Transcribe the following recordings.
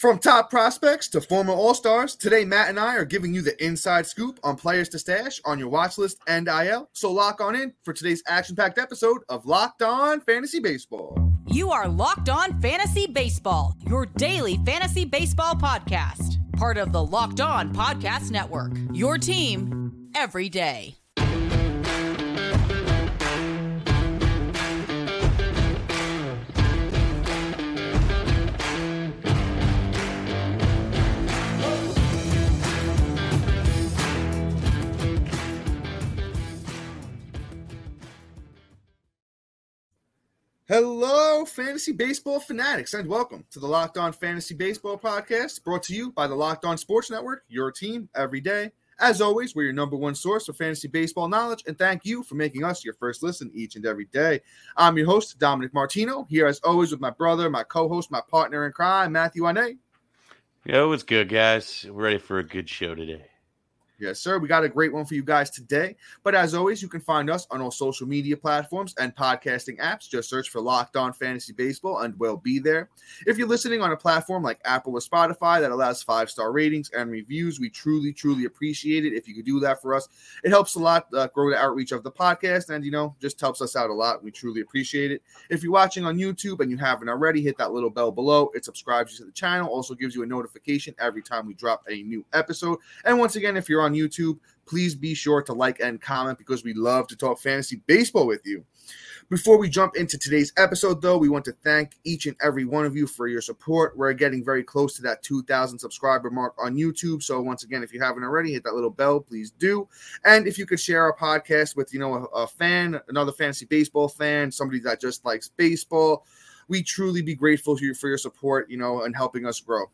From top prospects to former All Stars, today Matt and I are giving you the inside scoop on players to stash on your watch list and IL. So lock on in for today's action packed episode of Locked On Fantasy Baseball. You are Locked On Fantasy Baseball, your daily fantasy baseball podcast, part of the Locked On Podcast Network. Your team every day. Hello, fantasy baseball fanatics, and welcome to the Locked On Fantasy Baseball podcast brought to you by the Locked On Sports Network, your team every day. As always, we're your number one source for fantasy baseball knowledge, and thank you for making us your first listen each and every day. I'm your host, Dominic Martino, here as always with my brother, my co host, my partner in crime, Matthew Ane. Yo, what's good, guys? We're ready for a good show today. Yes, sir. We got a great one for you guys today. But as always, you can find us on all social media platforms and podcasting apps. Just search for Locked On Fantasy Baseball and we'll be there. If you're listening on a platform like Apple or Spotify that allows five star ratings and reviews, we truly, truly appreciate it. If you could do that for us, it helps a lot uh, grow the outreach of the podcast and, you know, just helps us out a lot. We truly appreciate it. If you're watching on YouTube and you haven't already, hit that little bell below. It subscribes you to the channel, also gives you a notification every time we drop a new episode. And once again, if you're on on YouTube, please be sure to like and comment because we love to talk fantasy baseball with you. Before we jump into today's episode, though, we want to thank each and every one of you for your support. We're getting very close to that 2,000 subscriber mark on YouTube. So, once again, if you haven't already, hit that little bell, please do. And if you could share our podcast with, you know, a, a fan, another fantasy baseball fan, somebody that just likes baseball, we truly be grateful to you for your support, you know, and helping us grow.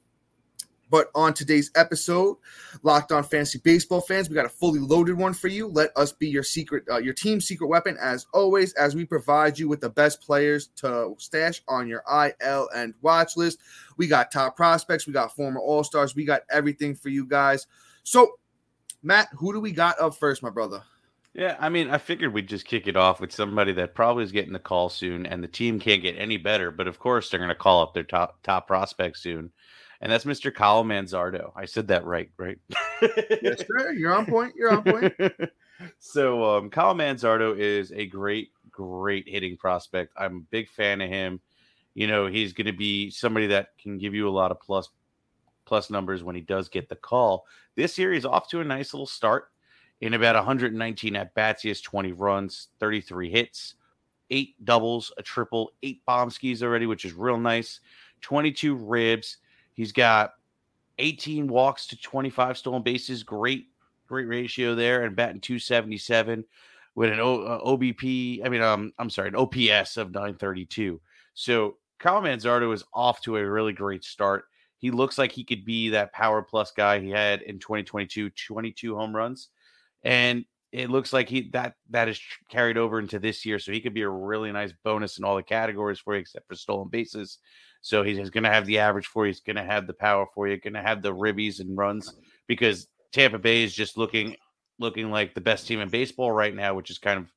But on today's episode, Locked On Fantasy Baseball fans, we got a fully loaded one for you. Let us be your secret, uh, your team secret weapon, as always, as we provide you with the best players to stash on your IL and watch list. We got top prospects, we got former All Stars, we got everything for you guys. So, Matt, who do we got up first, my brother? Yeah, I mean, I figured we'd just kick it off with somebody that probably is getting the call soon, and the team can't get any better. But of course, they're going to call up their top top prospects soon and that's Mr. Kyle Manzardo. I said that right, right? yes, sir. You're on point. You're on point. so, um, Kyle Manzardo is a great, great hitting prospect. I'm a big fan of him. You know, he's going to be somebody that can give you a lot of plus plus numbers when he does get the call. This year, he's off to a nice little start. In about 119 at bats, he has 20 runs, 33 hits, eight doubles, a triple, eight bomb skis already, which is real nice. 22 ribs He's got 18 walks to 25 stolen bases. Great, great ratio there, and batting 277 with an o, uh, OBP. I mean, um, I'm sorry, an OPS of 932. So Kyle Manzardo is off to a really great start. He looks like he could be that power plus guy he had in 2022, 22 home runs, and it looks like he that that is carried over into this year. So he could be a really nice bonus in all the categories for you, except for stolen bases. So he's going to have the average for you. He's going to have the power for you. Going to have the ribbies and runs because Tampa Bay is just looking looking like the best team in baseball right now, which is kind of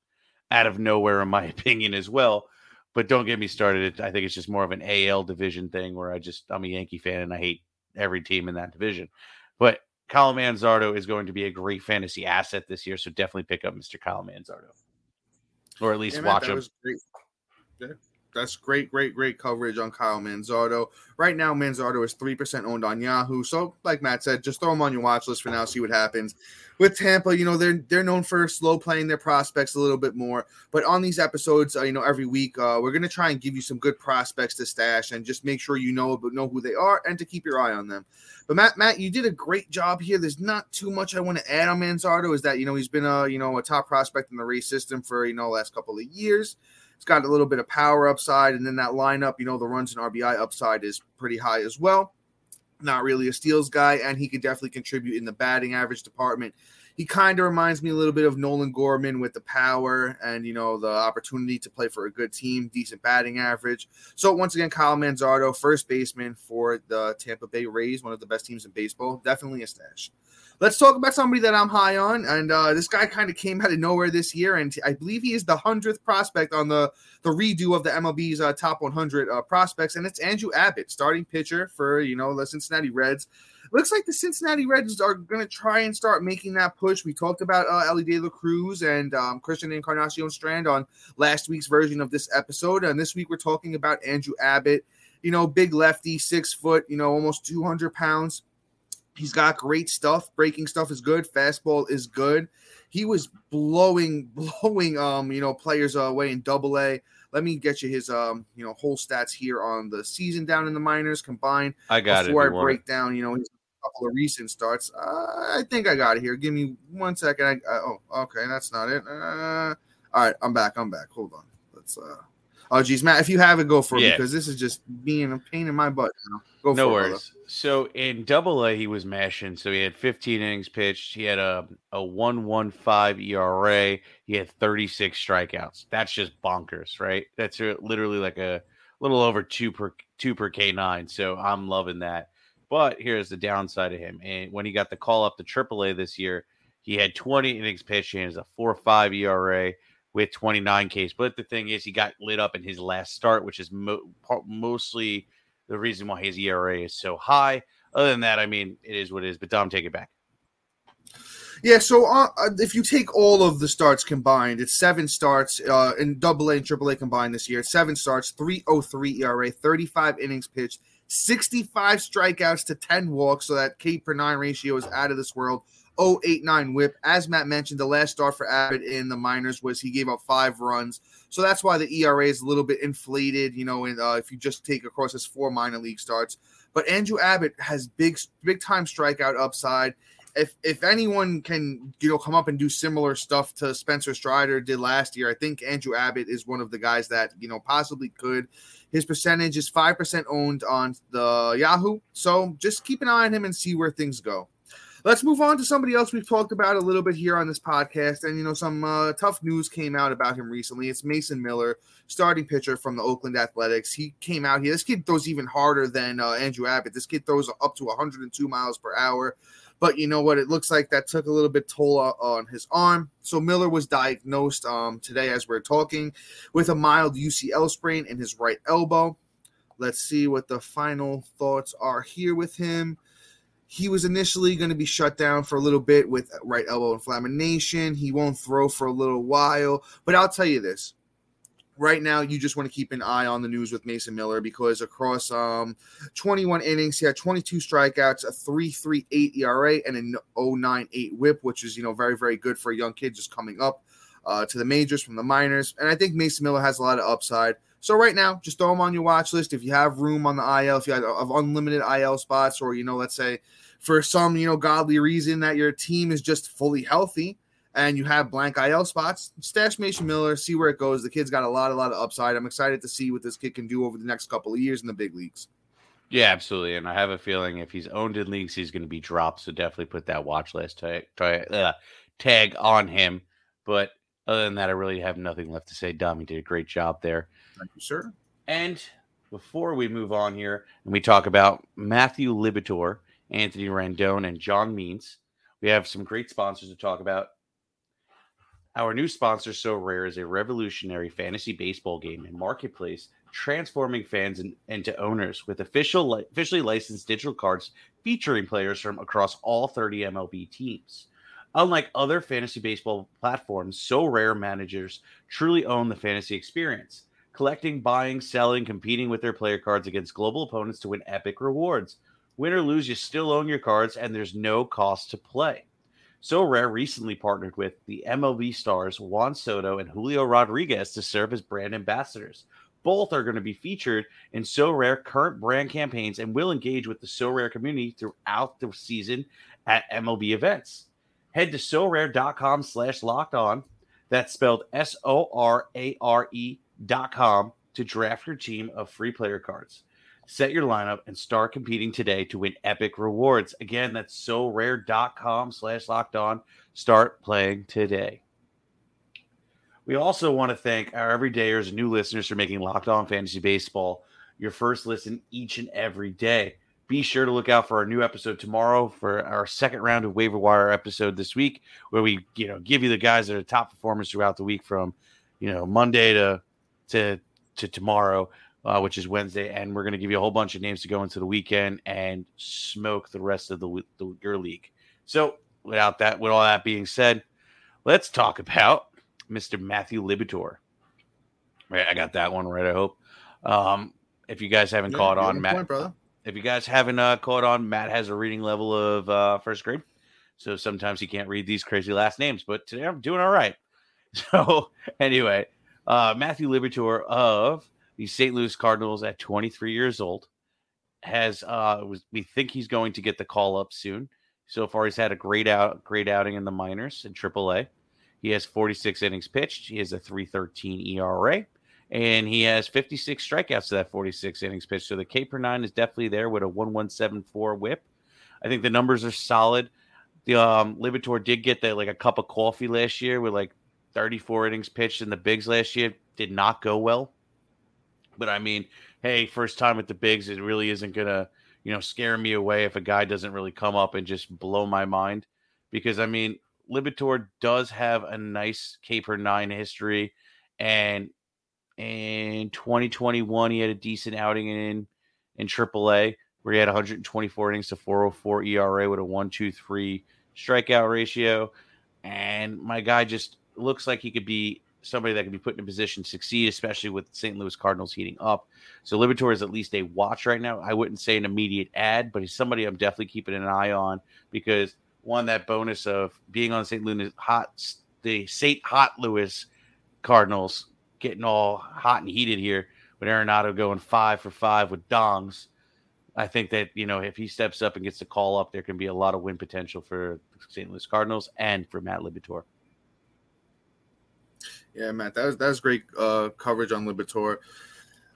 out of nowhere in my opinion as well. But don't get me started. I think it's just more of an AL division thing where I just I'm a Yankee fan and I hate every team in that division. But Kyle Manzardo is going to be a great fantasy asset this year, so definitely pick up Mr. Kyle Manzardo, or at least yeah, man, watch him. Yeah that's great, great, great coverage on Kyle Manzardo. Right now, Manzardo is 3% owned on Yahoo. So, like Matt said, just throw him on your watch list for now, see what happens. With Tampa, you know, they're they're known for slow playing their prospects a little bit more. But on these episodes, uh, you know, every week, uh, we're going to try and give you some good prospects to stash and just make sure you know, but know who they are and to keep your eye on them. But Matt, Matt, you did a great job here. There's not too much I want to add on Manzardo. Is that, you know, he's been a, you know, a top prospect in the Rays system for, you know, last couple of years. It's got a little bit of power upside, and then that lineup, you know, the runs and RBI upside is pretty high as well. Not really a steals guy, and he could definitely contribute in the batting average department. He kind of reminds me a little bit of Nolan Gorman with the power and you know the opportunity to play for a good team, decent batting average. So once again, Kyle Manzardo, first baseman for the Tampa Bay Rays, one of the best teams in baseball, definitely a stash. Let's talk about somebody that I'm high on, and uh, this guy kind of came out of nowhere this year, and I believe he is the hundredth prospect on the the redo of the MLB's uh, top 100 uh, prospects, and it's Andrew Abbott, starting pitcher for you know the Cincinnati Reds. Looks like the Cincinnati Reds are going to try and start making that push. We talked about uh, Elly De La Cruz and um, Christian Encarnacion Strand on last week's version of this episode, and this week we're talking about Andrew Abbott. You know, big lefty, six foot, you know, almost 200 pounds He's got great stuff. Breaking stuff is good. Fastball is good. He was blowing, blowing, um, you know, players away in Double A. Let me get you his, um, you know, whole stats here on the season down in the minors combined. I got before it. Before I break down, you know, his couple of recent starts. Uh, I think I got it here. Give me one second. I, uh, oh, okay, that's not it. Uh, all right, I'm back. I'm back. Hold on. Let's. uh Oh, geez, Matt, if you have it, go for yeah. it because this is just being a pain in my butt. Know? Go no worries. It, so in Double A, he was mashing. So he had 15 innings pitched. He had a a one one five ERA. He had 36 strikeouts. That's just bonkers, right? That's literally like a little over two per two per K nine. So I'm loving that. But here's the downside of him. And when he got the call up to AAA this year, he had 20 innings pitched. and has a four five ERA with 29 Ks. But the thing is, he got lit up in his last start, which is mo- mostly the reason why his ERA is so high. Other than that, I mean, it is what it is. But Dom, take it back. Yeah, so uh, uh if you take all of the starts combined, it's seven starts uh, in Double A and Triple A combined this year. Seven starts, 3.03 ERA, 35 innings pitched, 65 strikeouts to 10 walks, so that K per nine ratio is out of this world. 089 whip. As Matt mentioned, the last start for Abbott in the minors was he gave up five runs. So that's why the ERA is a little bit inflated, you know, and uh, if you just take across his four minor league starts. But Andrew Abbott has big, big time strikeout upside. If if anyone can, you know, come up and do similar stuff to Spencer Strider did last year, I think Andrew Abbott is one of the guys that you know possibly could. His percentage is five percent owned on the Yahoo, so just keep an eye on him and see where things go. Let's move on to somebody else we've talked about a little bit here on this podcast. And, you know, some uh, tough news came out about him recently. It's Mason Miller, starting pitcher from the Oakland Athletics. He came out here. This kid throws even harder than uh, Andrew Abbott. This kid throws up to 102 miles per hour. But you know what? It looks like that took a little bit toll on his arm. So Miller was diagnosed um, today, as we're talking, with a mild UCL sprain in his right elbow. Let's see what the final thoughts are here with him he was initially going to be shut down for a little bit with right elbow inflammation. He won't throw for a little while. But I'll tell you this right now, you just want to keep an eye on the news with Mason Miller because across um, 21 innings, he had 22 strikeouts, a 3.38 ERA, and an 0.98 WHIP, which is you know very very good for a young kid just coming up uh, to the majors from the minors. And I think Mason Miller has a lot of upside. So right now, just throw him on your watch list. If you have room on the IL, if you have unlimited IL spots, or you know, let's say for some you know godly reason that your team is just fully healthy and you have blank IL spots, stash Mason Miller, see where it goes. The kid's got a lot, a lot of upside. I'm excited to see what this kid can do over the next couple of years in the big leagues. Yeah, absolutely. And I have a feeling if he's owned in leagues, he's going to be dropped. So definitely put that watch list tag, uh, tag on him. But other than that, I really have nothing left to say. Dom, you did a great job there. Thank you, sir. And before we move on here and we talk about Matthew Liberatore, Anthony Rendon, and John Means, we have some great sponsors to talk about. Our new sponsor, Sorare, is a revolutionary fantasy baseball game and marketplace transforming fans in, into owners with official, officially licensed digital cards featuring players from across all 30 MLB teams. Unlike other fantasy baseball platforms, Sorare managers truly own the fantasy experience collecting, buying, selling, competing with their player cards against global opponents to win epic rewards. Win or lose, you still own your cards, and there's no cost to play. Sorare recently partnered with the MLB stars Juan Soto and Julio Rodriguez to serve as brand ambassadors. Both are going to be featured in Sorare current brand campaigns and will engage with the Sorare community throughout the season at MLB events. Head to sorare.com slash locked on. That's spelled S O R A R E com to draft your team of free player cards. Set your lineup and start competing today to win epic rewards. Again, that's sorare.com slash locked on. Start playing today. We also want to thank our everydayers and new listeners for making Locked On Fantasy Baseball your first listen each and every day. Be sure to look out for our new episode tomorrow for our second round of waiver wire episode this week, where we you know give you the guys that are top performers throughout the week from you know Monday to to to tomorrow, uh, which is Wednesday, and we're going to give you a whole bunch of names to go into the weekend and smoke the rest of the, the your league. So, without that, with all that being said, let's talk about Mr. Matthew Liberatore. Right, I got that one right. I hope. Um, if you guys haven't Yeah, caught on, Matt, point, if you guys haven't uh, caught on, Matt has a reading level of uh, first grade, so sometimes he can't read these crazy last names. But today I'm doing all right. So anyway, uh, Matthew Liberatore of the St. Louis Cardinals at 23 years old has uh, was, we think he's going to get the call up soon. So far, he's had a great out great outing in the minors in AAA. He has 46 innings pitched. He has a 3.13 ERA and he has 56 strikeouts to that 46 innings pitched. So the K per nine is definitely there with a 1174 whip. I think the numbers are solid. The um Liberatore did get that like a cup of coffee last year with like 34 innings pitched in the bigs last year. Did not go well. But I mean, hey, first time at the bigs, it really isn't gonna, you know, scare me away if a guy doesn't really come up and just blow my mind. Because I mean, Liberatore does have a nice K per nine history, and in 2021 he had a decent outing in in AAA where he had 124 innings to 404 ERA with a 1.23 strikeout ratio, and my guy just looks like he could be somebody that can be put in a position to succeed, especially with St. Louis Cardinals heating up. So Liberatore is at least a watch right now. I wouldn't say an immediate ad, but he's somebody I'm definitely keeping an eye on because one that bonus of being on St. Louis hot the St. Hot Louis Cardinals getting all hot and heated here with Arenado going five for five with dongs. I think that you know if he steps up and gets the call up, there can be a lot of win potential for St. Louis Cardinals and for Matt Liberatore. Yeah, Matt, that was that was great uh, coverage on Liberatore.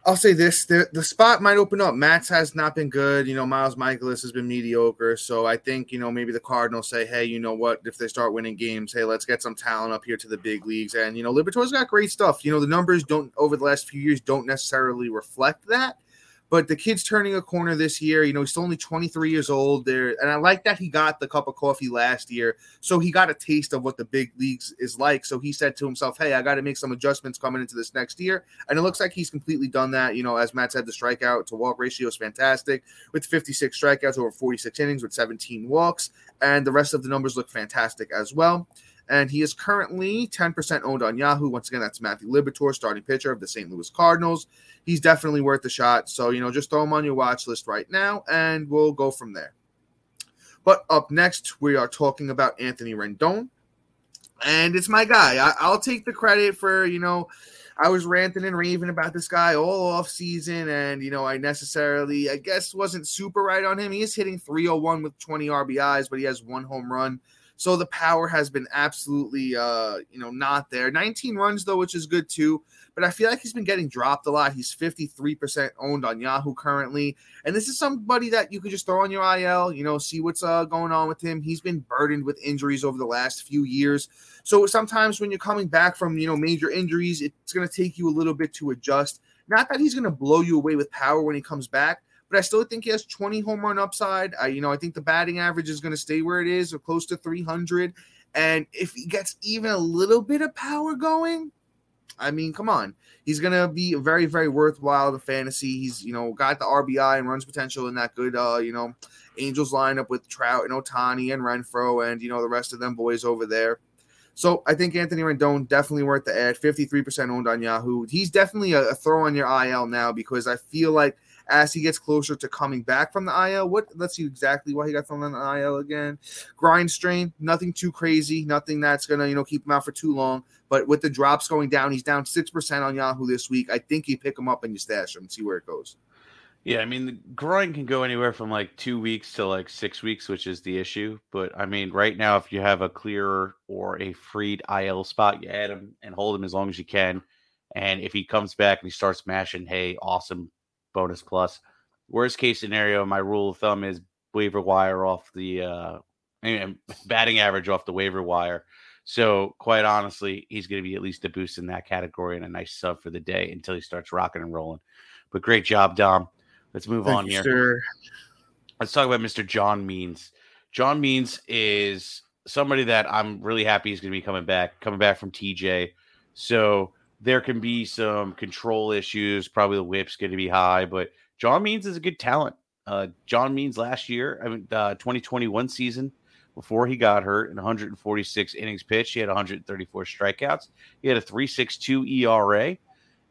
I'll say this: the the spot might open up. Matz has not been good. You know, Miles Mikolas has been mediocre. So I think you know maybe the Cardinals say, hey, you know what? If they start winning games, hey, let's get some talent up here to the big leagues. And you know, Liberatore's got great stuff. You know, the numbers don't over the last few years don't necessarily reflect that. But the kid's turning a corner this year. You know, he's only 23 years old there. And I like that he got the cup of coffee last year. So he got a taste of what the big leagues is like. So he said to himself, Hey, I got to make some adjustments coming into this next year. And it looks like he's completely done that. You know, as Matt said, the strikeout to walk ratio is fantastic with 56 strikeouts over 46 innings with 17 walks. And the rest of the numbers look fantastic as well. And he is currently 10% owned on Yahoo. Once again, that's Matthew Liberatore, starting pitcher of the St. Louis Cardinals. He's definitely worth a shot. So, you know, just throw him on your watch list right now, and we'll go from there. But up next, we are talking about Anthony Rendon. And it's my guy. I, I'll take the credit for, you know, I was ranting and raving about this guy all off season, and you know, I necessarily, I guess, wasn't super right on him. He is hitting 301 with 20 RBIs, but he has one home run. So the power has been absolutely, uh, you know, not there. 19 runs though, which is good too. But I feel like he's been getting dropped a lot. He's 53% owned on Yahoo currently, and this is somebody that you could just throw on your IL. You know, see what's uh, going on with him. He's been burdened with injuries over the last few years. So sometimes when you're coming back from you know major injuries, it's going to take you a little bit to adjust. Not that he's going to blow you away with power when he comes back, but I still think he has 20 home run upside. I, you know, I think the batting average is going to stay where it is, or close to 300. And if he gets even a little bit of power going, I mean, come on, he's going to be very, very worthwhile to fantasy. He's, you know, got the RBI and runs potential in that good, uh, you know, Angels lineup with Trout and Ohtani and Renfroe and you know the rest of them boys over there. So I think Anthony Rendon definitely worth the ad. 53% owned on Yahoo. He's definitely a, a throw on your IL now because I feel like as he gets closer to coming back from the IL, what let's see exactly why he got thrown on the IL again. Groin strain, nothing too crazy, nothing that's gonna you know keep him out for too long. But with the drops going down, he's down six percent on Yahoo this week. I think you pick him up and you stash him and see where it goes. Yeah, I mean, the groin can go anywhere from like two weeks to like six weeks, which is the issue. But I mean, right now, if you have a clearer or a freed IL spot, you add him and hold him as long as you can. And if he comes back and he starts mashing, hey, awesome bonus plus. worst case scenario, my rule of thumb is waiver wire off the uh, batting average off the waiver wire. So quite honestly, he's going to be at least a boost in that category and a nice sub for the day until he starts rocking and rolling. But great job, Dom. Let's move Thank on here. Sir. Let's talk about Mr. John Means. John Means is somebody that I'm really happy he's going to be coming back, coming back from TJ. So there can be some control issues. Probably the whip's going to be high, but John Means is a good talent. Uh, John Means last year, I mean, uh, 2021 season, before he got hurt in 146 innings pitched, he had 134 strikeouts. He had a 3.62 ERA,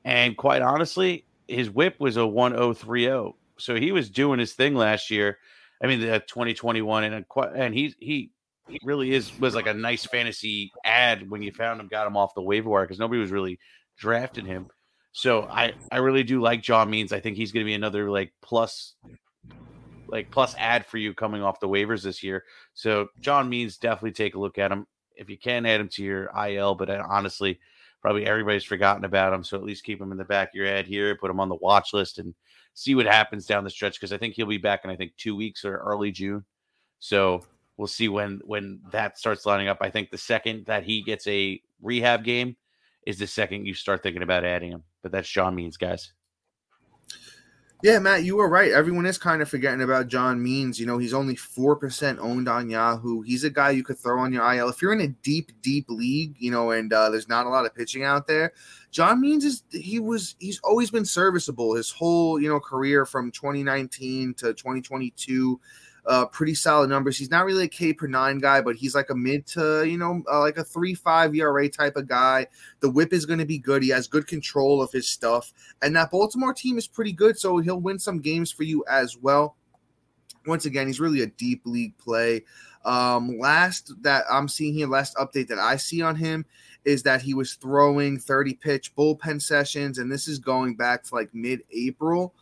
and quite honestly, his WHIP was a 1.030. So he was doing his thing last year. I mean, the 2021, and and he he he really is was like a nice fantasy ad when you found him, got him off the waiver wire because nobody was really drafting him. So I I really do like John Means. I think he's going to be another like plus like plus ad for you coming off the waivers this year. So John Means definitely take a look at him if you can add him to your IL. But uh, honestly, probably everybody's forgotten about him. So at least keep him in the back of your head here, put him on the watch list, and see what happens down the stretch because I think he'll be back in I think two weeks or early June. So we'll see when when that starts lining up. I think the second that he gets a rehab game is the second you start thinking about adding him. But that's John Means, guys. Yeah, Matt, you were right. Everyone is kind of forgetting about John Means. You know, he's only 4% owned on Yahoo. He's a guy you could throw on your IL. If you're in a deep, deep league, you know, and uh, there's not a lot of pitching out there, John Means is, he was, he's always been serviceable his whole, you know, career from 2019 to 2022 uh, pretty solid numbers. He's not really a K per nine guy, but he's like a mid to you know uh, like a three five ERA type of guy. The whip is going to be good. He has good control of his stuff, and that Baltimore team is pretty good, so he'll win some games for you as well. Once again, he's really a deep league play. Um, last that I'm seeing here, last update that I see on him is that he was throwing 30 pitch bullpen sessions, and this is going back to like mid April.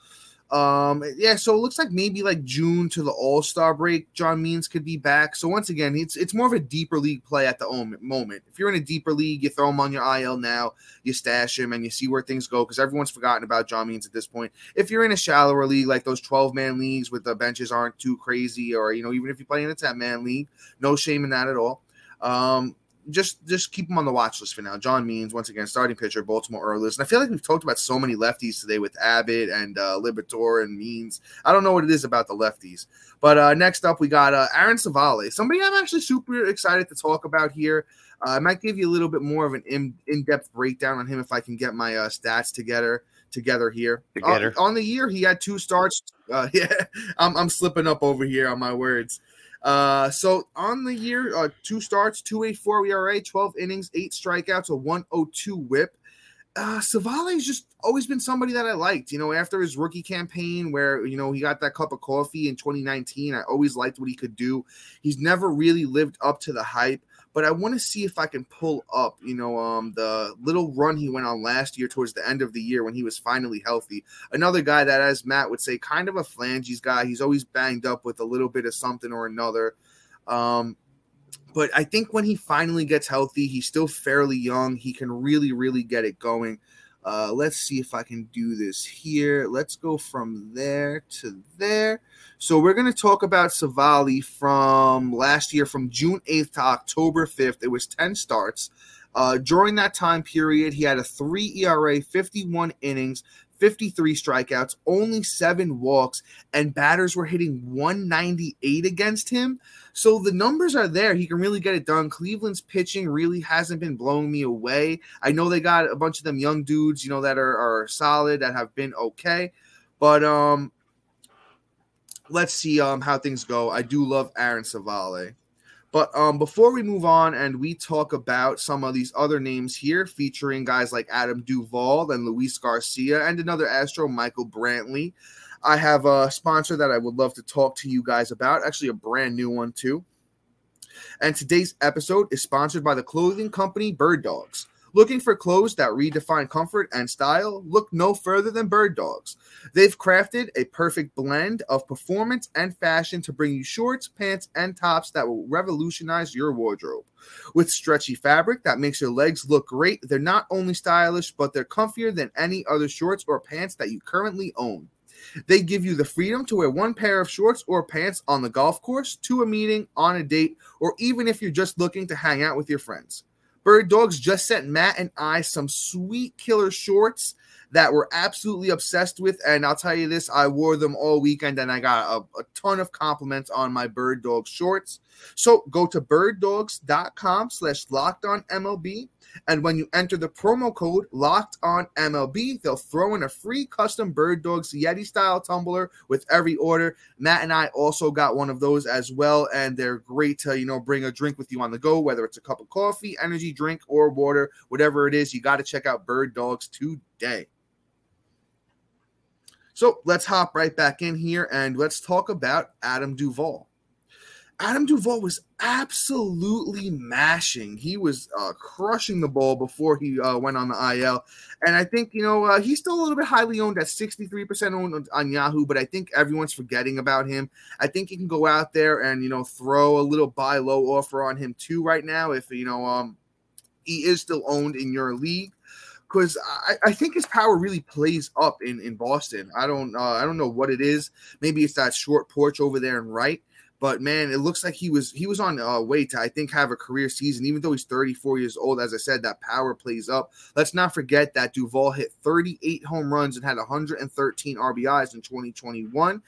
Um, yeah, so it looks like maybe like June to the All Star break, John Means could be back. So once again, it's it's more of a deeper league play at the moment. If you're in a deeper league, you throw him on your IL now, you stash him, and you see where things go because everyone's forgotten about John Means at this point. If you're in a shallower league, like those 12 man leagues with the benches aren't too crazy, or you know, even if you play in a 10 man league, no shame in that at all. Um, just just keep him on the watch list for now. John Means, once again, starting pitcher, Baltimore Orioles. And I feel like we've talked about so many lefties today with Abbott and uh, Liberatore and Means. I don't know what it is about the lefties. But uh, next up, we got uh, Aaron Civale, somebody I'm actually super excited to talk about here. Uh, I might give you a little bit more of an in, in-depth breakdown on him if I can get my uh, stats together together here. Together. On, on, the year, he had two starts. Uh, yeah, I'm, I'm slipping up over here on my words. Uh, so on the year, uh, two starts, 284 ERA, 12 innings, eight strikeouts, a 102 whip. Uh, Civale's just always been somebody that I liked. You know, after his rookie campaign, where you know he got that cup of coffee in 2019, I always liked what he could do. He's never really lived up to the hype but I want to see if I can pull up, you know, um, the little run he went on last year towards the end of the year when he was finally healthy. Another guy that, as Matt would say, kind of a flanges guy. He's always banged up with a little bit of something or another. Um, but I think when he finally gets healthy, he's still fairly young. He can really, really get it going. Uh, let's see if I can do this here. Let's go from there to there. So we're going to talk about Civale from last year, from June 8th to October 5th. It was 10 starts. Uh, during that time period, he had a 3 ERA, 51 innings, 53 strikeouts, only seven walks, and batters were hitting 198 against him. So the numbers are there. He can really get it done. Cleveland's pitching really hasn't been blowing me away. I know they got a bunch of them young dudes, you know, that are, are solid, that have been okay. But um let's see um how things go. I do love Aaron Civale. But um, before we move on and we talk about some of these other names here, featuring guys like Adam Duvall and Luis Garcia and another Astro, Michael Brantley, I have a sponsor that I would love to talk to you guys about. Actually, a brand new one too. And today's episode is sponsored by the clothing company Bird Dogs. Looking for clothes that redefine comfort and style? Look no further than Bird Dogs. They've crafted a perfect blend of performance and fashion to bring you shorts, pants, and tops that will revolutionize your wardrobe. With stretchy fabric that makes your legs look great, they're not only stylish, but they're comfier than any other shorts or pants that you currently own. They give you the freedom to wear one pair of shorts or pants on the golf course, to a meeting, on a date, or even if you're just looking to hang out with your friends. Bird Dogs just sent Matt and I some sweet killer shorts that we're absolutely obsessed with. And I'll tell you this, I wore them all weekend and I got a, a ton of compliments on my Bird Dog shorts. So go to birddogs.com slash locked on MLB. And when you enter the promo code locked on MLB, they'll throw in a free custom Bird Dogs Yeti style tumbler with every order. Matt and I also got one of those as well, and they're great to you know bring a drink with you on the go, whether it's a cup of coffee, energy drink, or water, whatever it is. You got to check out Bird Dogs today. So let's hop right back in here and let's talk about Adam Duvall. Adam Duvall was absolutely mashing. He was uh, crushing the ball before he uh, went on the IL. And I think, you know, uh, he's still a little bit highly owned at 63% owned on Yahoo, but I think everyone's forgetting about him. I think you can go out there and, you know, throw a little buy low offer on him too right now if, you know, um, he is still owned in your league because I, I, think his power really plays up in, in Boston. I don't uh, I don't know what it is. Maybe it's that short porch over there and right. But man, it looks like he was he was on uh, way to I think have a career season, even though he's 34 years old. As I said, that power plays up. Let's not forget that Duvall hit 38 home runs and had 113 RBIs in 2021.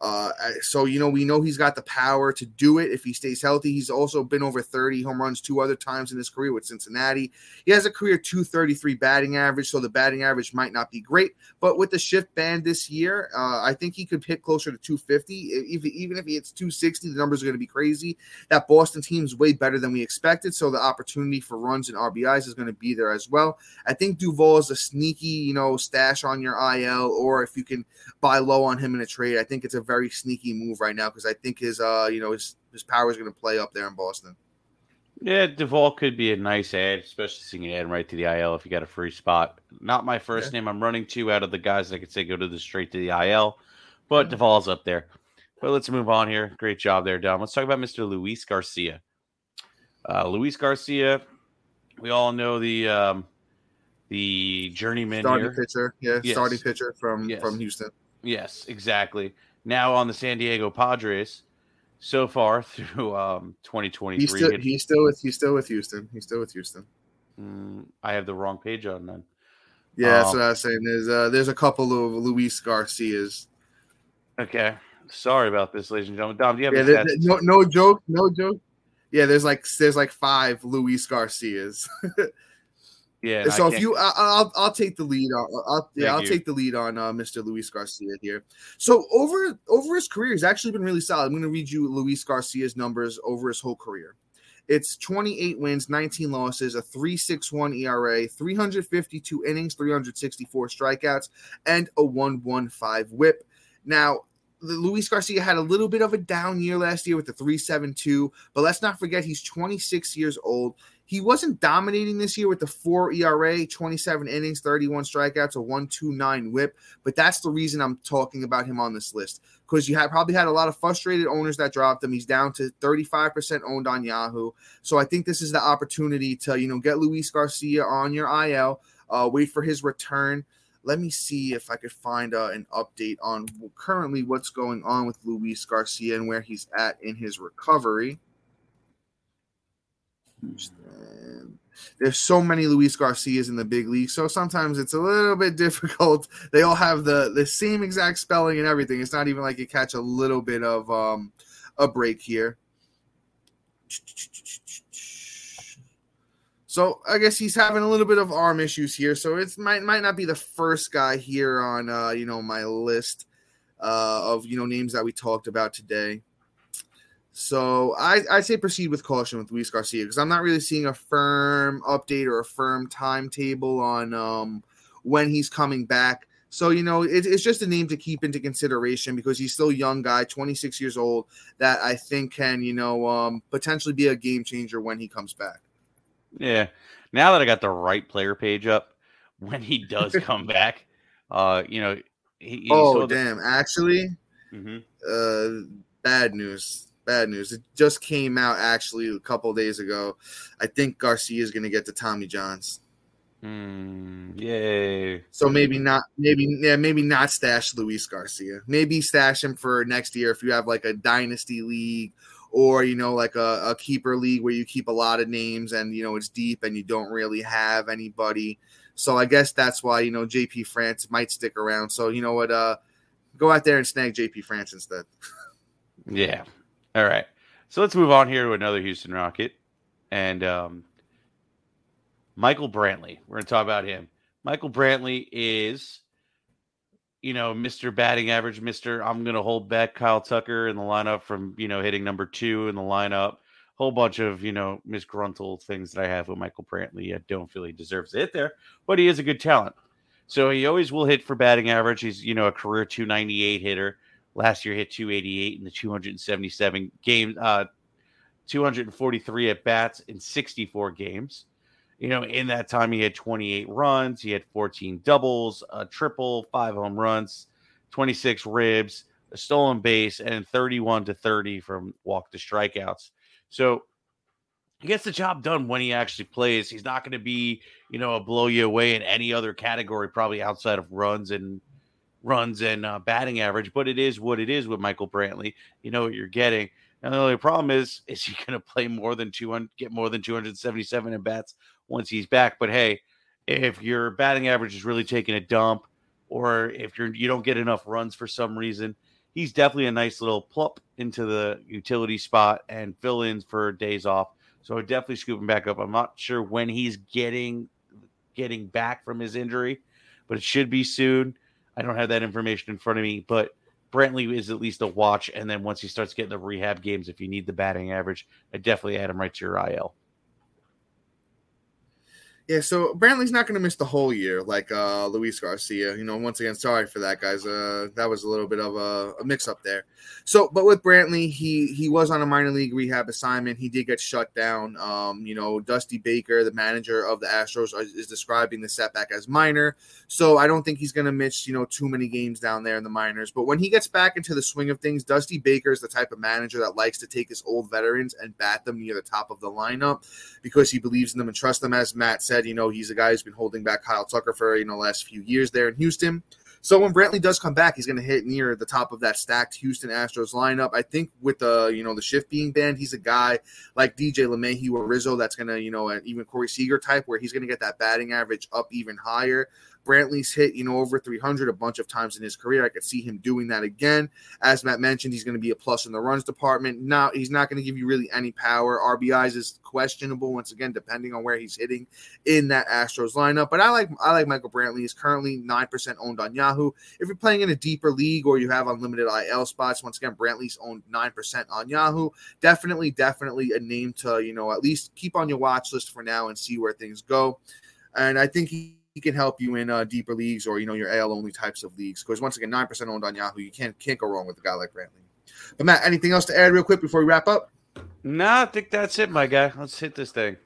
Uh, so you know we know he's got the power to do it if he stays healthy. He's also been over 30 home runs two other times in his career with Cincinnati. He has a career 233 batting average, so the batting average might not be great, but with the shift band this year, uh, I think he could hit closer to 250. If, even if he hits 260, the numbers are going to be crazy. That Boston team is way better than we expected, so the opportunity for runs and RBIs is going to be there as well. I think Duvall is a sneaky, you know, stash on your IL, or if you can buy low on him in a trade, I think it's a very sneaky move right now because I think his uh you know his his power is going to play up there in Boston. Yeah, Duvall could be a nice ad, especially seeing an ad right to the IL if you got a free spot. Not my first yeah. name I'm running to out of the guys I could say go to the straight to the IL, but mm-hmm. Duvall's up there. But let's move on here. Great job there, Dom. Let's talk about Mr. Luis Garcia. Uh, Luis Garcia, we all know the um, the journeyman starting here. pitcher, yeah, yes. starting pitcher from yes. from Houston. Yes, exactly now on the San Diego Padres so far through um, 2023. He's still, he's still with he's still with Houston. He's still with Houston. Mm, I have the wrong page on then. Yeah, um, that's what I was saying. There's uh, there's a couple of Luis Garcias. Okay, sorry about this, ladies and gentlemen. Dom, do you have yeah, there, no, no joke, no joke. Yeah, there's like there's like five Luis Garcias. Yeah. So if you, I, will I'll take the lead. On, I'll, yeah, I'll you. take the lead on uh, Mr. Luis Garcia here. So over over his career, he's actually been really solid. I'm going to read you Luis Garcia's numbers over his whole career. It's 28 wins, 19 losses, a 3.61 ERA, 352 innings, 364 strikeouts, and a 1.15 WHIP. Now, Luis Garcia had a little bit of a down year last year with the 372, but let's not forget he's 26 years old. He wasn't dominating this year with the four ERA, 27 innings, 31 strikeouts, a 129 whip, but that's the reason I'm talking about him on this list because you probably had a lot of frustrated owners that dropped him. He's down to 35% owned on Yahoo. So I think this is the opportunity to, you know, get Luis Garcia on your IL, uh, wait for his return. Let me see if I could find uh, an update on currently what's going on with Luis Garcia and where he's at in his recovery. There's so many Luis Garcias in the big league, so sometimes it's a little bit difficult. They all have the the same exact spelling and everything. It's not even like you catch a little bit of um, a break here. So I guess he's having a little bit of arm issues here. So it might might not be the first guy here on uh, you know my list uh, of you know names that we talked about today. So I, I say proceed with caution with Luis Garcia because I'm not really seeing a firm update or a firm timetable on um, when he's coming back. So you know it, it's just a name to keep into consideration because he's still a young guy, 26 years old, that I think can you know um, potentially be a game changer when he comes back. Yeah. Now that I got the right player page up, when he does come back, uh, you know, he, he oh damn, the- actually, mm-hmm. uh, bad news bad news. It just came out actually a couple days ago. I think Garcia is going to get to Tommy Johns. Mm, yay. So maybe not, maybe yeah, maybe not stash Luis Garcia. Maybe stash him for next year if you have like a dynasty league or you know like a, a keeper league where you keep a lot of names and you know it's deep and you don't really have anybody. So I guess that's why you know JP France might stick around. So you know what, uh, go out there and snag JP France instead. yeah. All right. So let's move on here to another Houston Rocket, and um, Michael Brantley. We're going to talk about him. Michael Brantley is, you know, Mr. Batting Average, Mr. I'm going to hold back Kyle Tucker in the lineup from, you know, hitting number two in the lineup. Whole bunch of, you know, misgruntled things that I have with Michael Brantley. I don't feel he deserves to hit there, but he is a good talent. So he always will hit for batting average. He's, you know, a career 298 hitter. Last year hit 288 in the 277 games, uh, 243 at bats in 64 games. You know, in that time, he had 28 runs, he had 14 doubles, a triple, five home runs, 26 ribs, a stolen base, and 31 to 30 from walk to strikeouts. So he gets the job done when he actually plays. He's not going to be, you know, a blow you away in any other category, probably outside of runs and runs and uh, batting average. But it is what it is with Michael Brantley. You know what you're getting. And the only problem is, is he going to play more than 200, get more than 277 at bats once he's back. But hey, if your batting average is really taking a dump, or if you're you don't get enough runs for some reason, he's definitely a nice little plop into the utility spot and fill in for days off. So I definitely scoop him back up. I'm not sure when he's getting getting back from his injury, but it should be soon. I don't have that information in front of me, but Brantley is at least a watch. And then once he starts getting the rehab games, if you need the batting average, I definitely add him right to your IL. Yeah, so Brantley's not going to miss the whole year like uh, Luis Garcia. You know, once again, sorry for that, guys. Uh, that was a little bit of a, a mix-up there. So, but with Brantley, he he was on a minor league rehab assignment. He did get shut down. Um, you know, Dusty Baker, the manager of the Astros, uh, is describing the setback as minor. So I don't think he's going to miss you know too many games down there in the minors. But when he gets back into the swing of things, Dusty Baker is the type of manager that likes to take his old veterans and bat them near the top of the lineup because he believes in them and trusts them. As Matt said said, you know, he's a guy who's been holding back Kyle Tucker for, you know, last few years there in Houston. So when Brantley does come back, he's going to hit near the top of that stacked Houston Astros lineup. I think with the you know the shift being banned, he's a guy like DJ LeMahieu or Rizzo that's going to you know even Corey Seager type where he's going to get that batting average up even higher. Brantley's hit, you know, over 300 a bunch of times in his career. I could see him doing that again. As Matt mentioned, he's going to be a plus in the runs department. Now, he's not going to give you really any power. RBIs is questionable once again, depending on where he's hitting in that Astros lineup. But I like I like Michael Brantley. He's currently nine percent owned on Yahoo. If you're playing in a deeper league or you have unlimited IL spots, once again, Brantley's owned nine percent on Yahoo. Definitely, definitely a name to you know at least keep on your watch list for now and see where things go. And I think he he can help you in uh, deeper leagues or you know your AL only types of leagues. Because once again, nine percent owned on Yahoo, you can't can't go wrong with a guy like Brantley. But Matt, anything else to add real quick before we wrap up? No, nah, I think that's it, my guy. Let's hit this thing.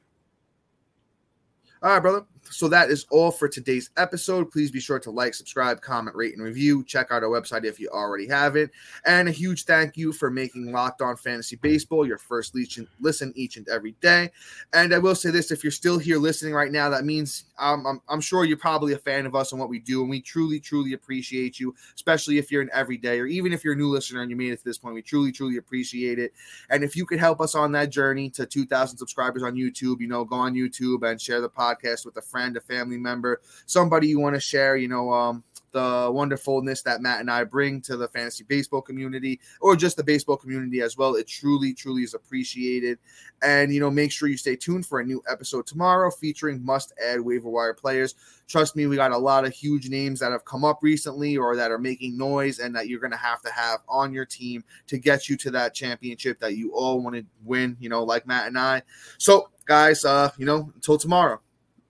All right, brother. So that is all for today's episode. Please be sure to like, subscribe, comment, rate, and review. Check out our website if you already have it. And a huge thank you for making Locked On Fantasy Baseball your first listen each and every day. And I will say this if you're still here listening right now, that means um, I'm, I'm sure you're probably a fan of us and what we do. And we truly, truly appreciate you, especially if you're an everyday or even if you're a new listener and you made it to this point. We truly, truly appreciate it. And if you could help us on that journey to 2,000 subscribers on YouTube, you know, go on YouTube and share the podcast with a friend, a family member, somebody you want to share, you know, um, the wonderfulness that Matt and I bring to the fantasy baseball community or just the baseball community as well. It truly, truly is appreciated. And, you know, make sure you stay tuned for a new episode tomorrow featuring must add waiver wire players. Trust me, we got a lot of huge names that have come up recently or that are making noise and that you're going to have to have on your team to get you to that championship that you all want to win, you know, like Matt and I. So, guys, uh, you know, until tomorrow.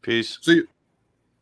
Peace. See you.